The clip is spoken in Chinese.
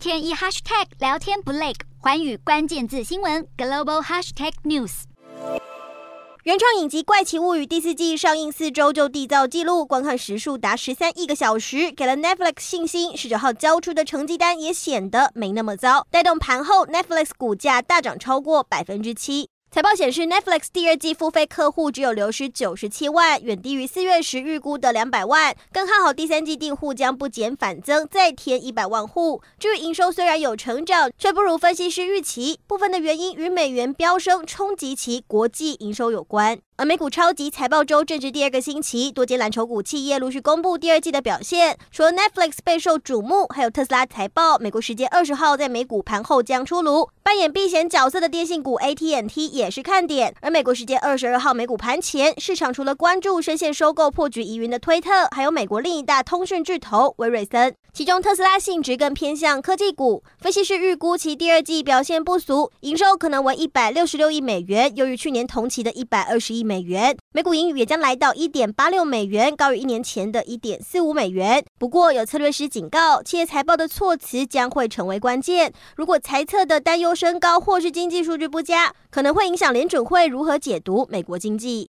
天一 hashtag 聊天不累，环宇关键字新闻 global hashtag news。原创影集《怪奇物语》第四季上映四周就缔造纪录，观看时数达十三亿个小时，给了 Netflix 信心。十九号交出的成绩单也显得没那么糟，带动盘后 Netflix 股价大涨超过百分之七。财报显示，Netflix 第二季付费客户只有流失九十七万，远低于四月时预估的两百万。更看好第三季订户将不减反增，再添一百万户。至于营收虽然有成长，却不如分析师预期，部分的原因与美元飙升冲击其国际营收有关。而美股超级财报周正值第二个星期，多间蓝筹股企业陆续公布第二季的表现。除了 Netflix 备受瞩目，还有特斯拉财报，美国时间二十号在美股盘后将出炉。扮演避险角色的电信股 AT&T 也也是看点。而美国时间二十二号美股盘前，市场除了关注深陷收购破局疑云的推特，还有美国另一大通讯巨头威瑞森。其中特斯拉性质更偏向科技股，分析师预估其第二季表现不俗，营收可能为一百六十六亿美元，优于去年同期的一百二十亿美元。每股盈余也将来到一点八六美元，高于一年前的一点四五美元。不过有策略师警告，企业财报的措辞将会成为关键。如果财测的担忧升高，或是经济数据不佳，可能会影响联准会如何解读美国经济。